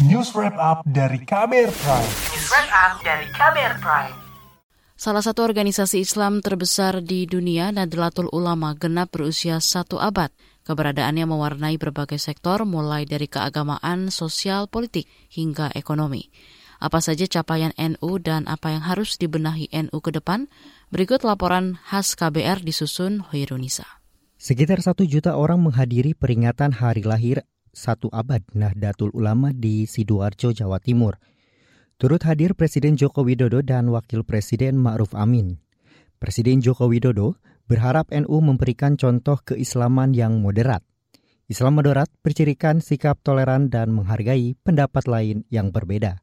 News Wrap Up dari Kamer Prime. News Wrap Up dari Kamer Prime. Salah satu organisasi Islam terbesar di dunia, Nadlatul Ulama, genap berusia satu abad. Keberadaannya mewarnai berbagai sektor, mulai dari keagamaan, sosial, politik, hingga ekonomi. Apa saja capaian NU dan apa yang harus dibenahi NU ke depan? Berikut laporan khas KBR disusun Hoirunisa. Sekitar satu juta orang menghadiri peringatan hari lahir satu abad Nahdlatul Ulama di Sidoarjo, Jawa Timur. Turut hadir Presiden Joko Widodo dan Wakil Presiden Ma'ruf Amin. Presiden Joko Widodo berharap NU memberikan contoh keislaman yang moderat. Islam moderat bercirikan sikap toleran dan menghargai pendapat lain yang berbeda.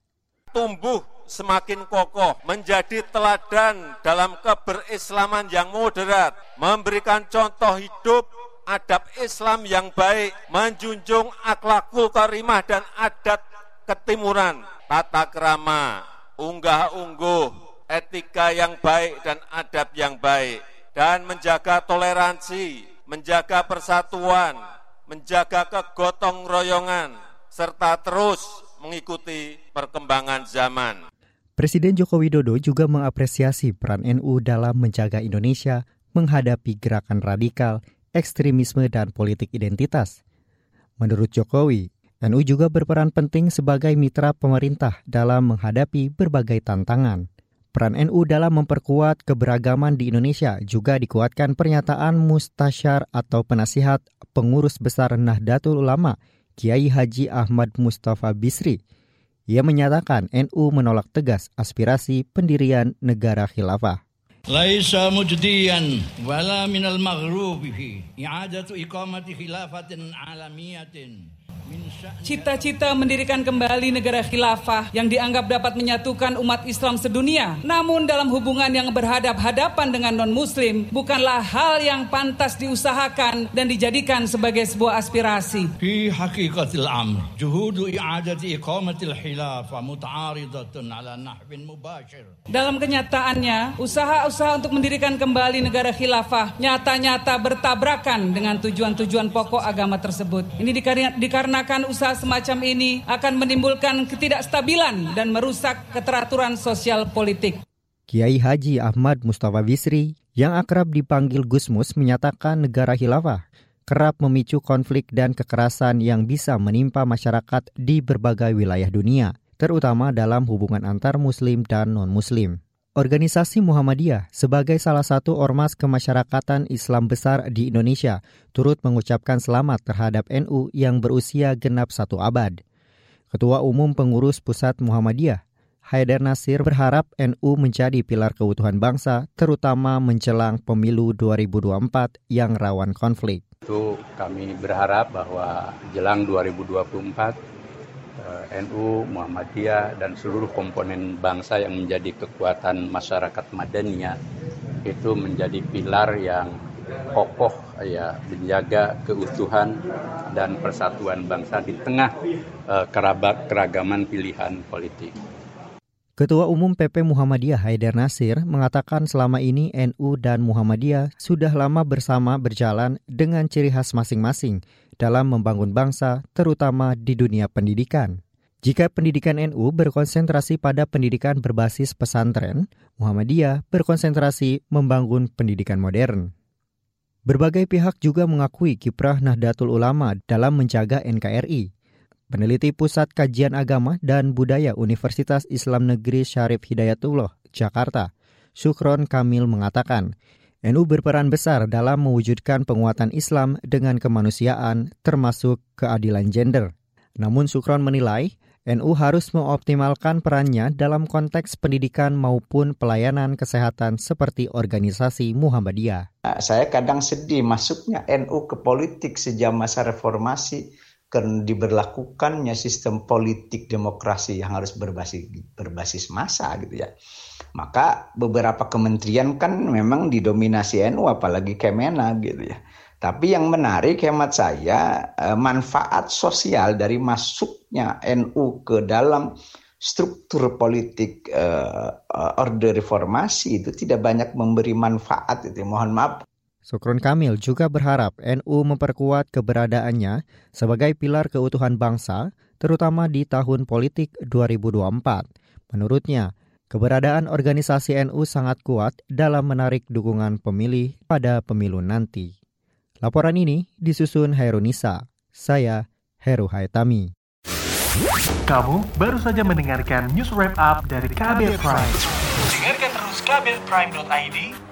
Tumbuh semakin kokoh, menjadi teladan dalam keberislaman yang moderat, memberikan contoh hidup adab Islam yang baik, menjunjung akhlakul karimah dan adat ketimuran, tata kerama, unggah-ungguh, etika yang baik dan adab yang baik, dan menjaga toleransi, menjaga persatuan, menjaga kegotong royongan, serta terus mengikuti perkembangan zaman. Presiden Joko Widodo juga mengapresiasi peran NU dalam menjaga Indonesia menghadapi gerakan radikal, ekstremisme, dan politik identitas. Menurut Jokowi, NU juga berperan penting sebagai mitra pemerintah dalam menghadapi berbagai tantangan. Peran NU dalam memperkuat keberagaman di Indonesia juga dikuatkan pernyataan mustasyar atau penasihat pengurus besar Nahdlatul Ulama, Kiai Haji Ahmad Mustafa Bisri. Ia menyatakan NU menolak tegas aspirasi pendirian negara khilafah. ليس مجديا ولا من المغروب فيه. إعادة إقامة خلافة عالمية. Cita-cita mendirikan kembali negara khilafah yang dianggap dapat menyatukan umat Islam sedunia. Namun dalam hubungan yang berhadap-hadapan dengan non-muslim bukanlah hal yang pantas diusahakan dan dijadikan sebagai sebuah aspirasi. Hakikatil amr, juhudu i'adati iqamatil khilafah muta'aridatun ala nahwin mubashir. Dalam kenyataannya, usaha-usaha untuk mendirikan kembali negara khilafah nyata-nyata bertabrakan dengan tujuan-tujuan pokok agama tersebut. Ini dikarenakan dikarenakan usaha semacam ini akan menimbulkan ketidakstabilan dan merusak keteraturan sosial politik. Kiai Haji Ahmad Mustafa Bisri yang akrab dipanggil Gusmus menyatakan negara khilafah kerap memicu konflik dan kekerasan yang bisa menimpa masyarakat di berbagai wilayah dunia, terutama dalam hubungan antar muslim dan non-muslim. Organisasi Muhammadiyah sebagai salah satu ormas kemasyarakatan Islam besar di Indonesia turut mengucapkan selamat terhadap NU yang berusia genap satu abad. Ketua Umum Pengurus Pusat Muhammadiyah, Haidar Nasir berharap NU menjadi pilar keutuhan bangsa, terutama menjelang pemilu 2024 yang rawan konflik. Itu kami berharap bahwa jelang 2024 eh, NU, Muhammadiyah dan seluruh komponen bangsa yang menjadi kekuatan masyarakat Madaniyah itu menjadi pilar yang kokoh ya menjaga keutuhan dan persatuan bangsa di tengah eh, kerabat keragaman pilihan politik. Ketua Umum PP Muhammadiyah Haidar Nasir mengatakan selama ini NU dan Muhammadiyah sudah lama bersama berjalan dengan ciri khas masing-masing dalam membangun bangsa, terutama di dunia pendidikan. Jika pendidikan NU berkonsentrasi pada pendidikan berbasis pesantren, Muhammadiyah berkonsentrasi membangun pendidikan modern. Berbagai pihak juga mengakui kiprah Nahdlatul Ulama dalam menjaga NKRI. Peneliti Pusat Kajian Agama dan Budaya Universitas Islam Negeri Syarif Hidayatullah, Jakarta, Sukron Kamil mengatakan, NU berperan besar dalam mewujudkan penguatan Islam dengan kemanusiaan, termasuk keadilan gender. Namun Sukron menilai, NU harus mengoptimalkan perannya dalam konteks pendidikan maupun pelayanan kesehatan seperti organisasi Muhammadiyah. Saya kadang sedih masuknya NU ke politik sejak masa reformasi diberlakukannya sistem politik demokrasi yang harus berbasis berbasis massa gitu ya. Maka beberapa kementerian kan memang didominasi NU apalagi Kemena gitu ya. Tapi yang menarik hemat saya eh, manfaat sosial dari masuknya NU ke dalam struktur politik uh, orde reformasi itu tidak banyak memberi manfaat itu mohon maaf Sukron Kamil juga berharap NU memperkuat keberadaannya sebagai pilar keutuhan bangsa, terutama di tahun politik 2024. Menurutnya, keberadaan organisasi NU sangat kuat dalam menarik dukungan pemilih pada pemilu nanti. Laporan ini disusun Hairunisa. Saya Heru Haitami. Kamu baru saja mendengarkan news wrap up dari Kabel Prime. Dengarkan terus kbrprime.id,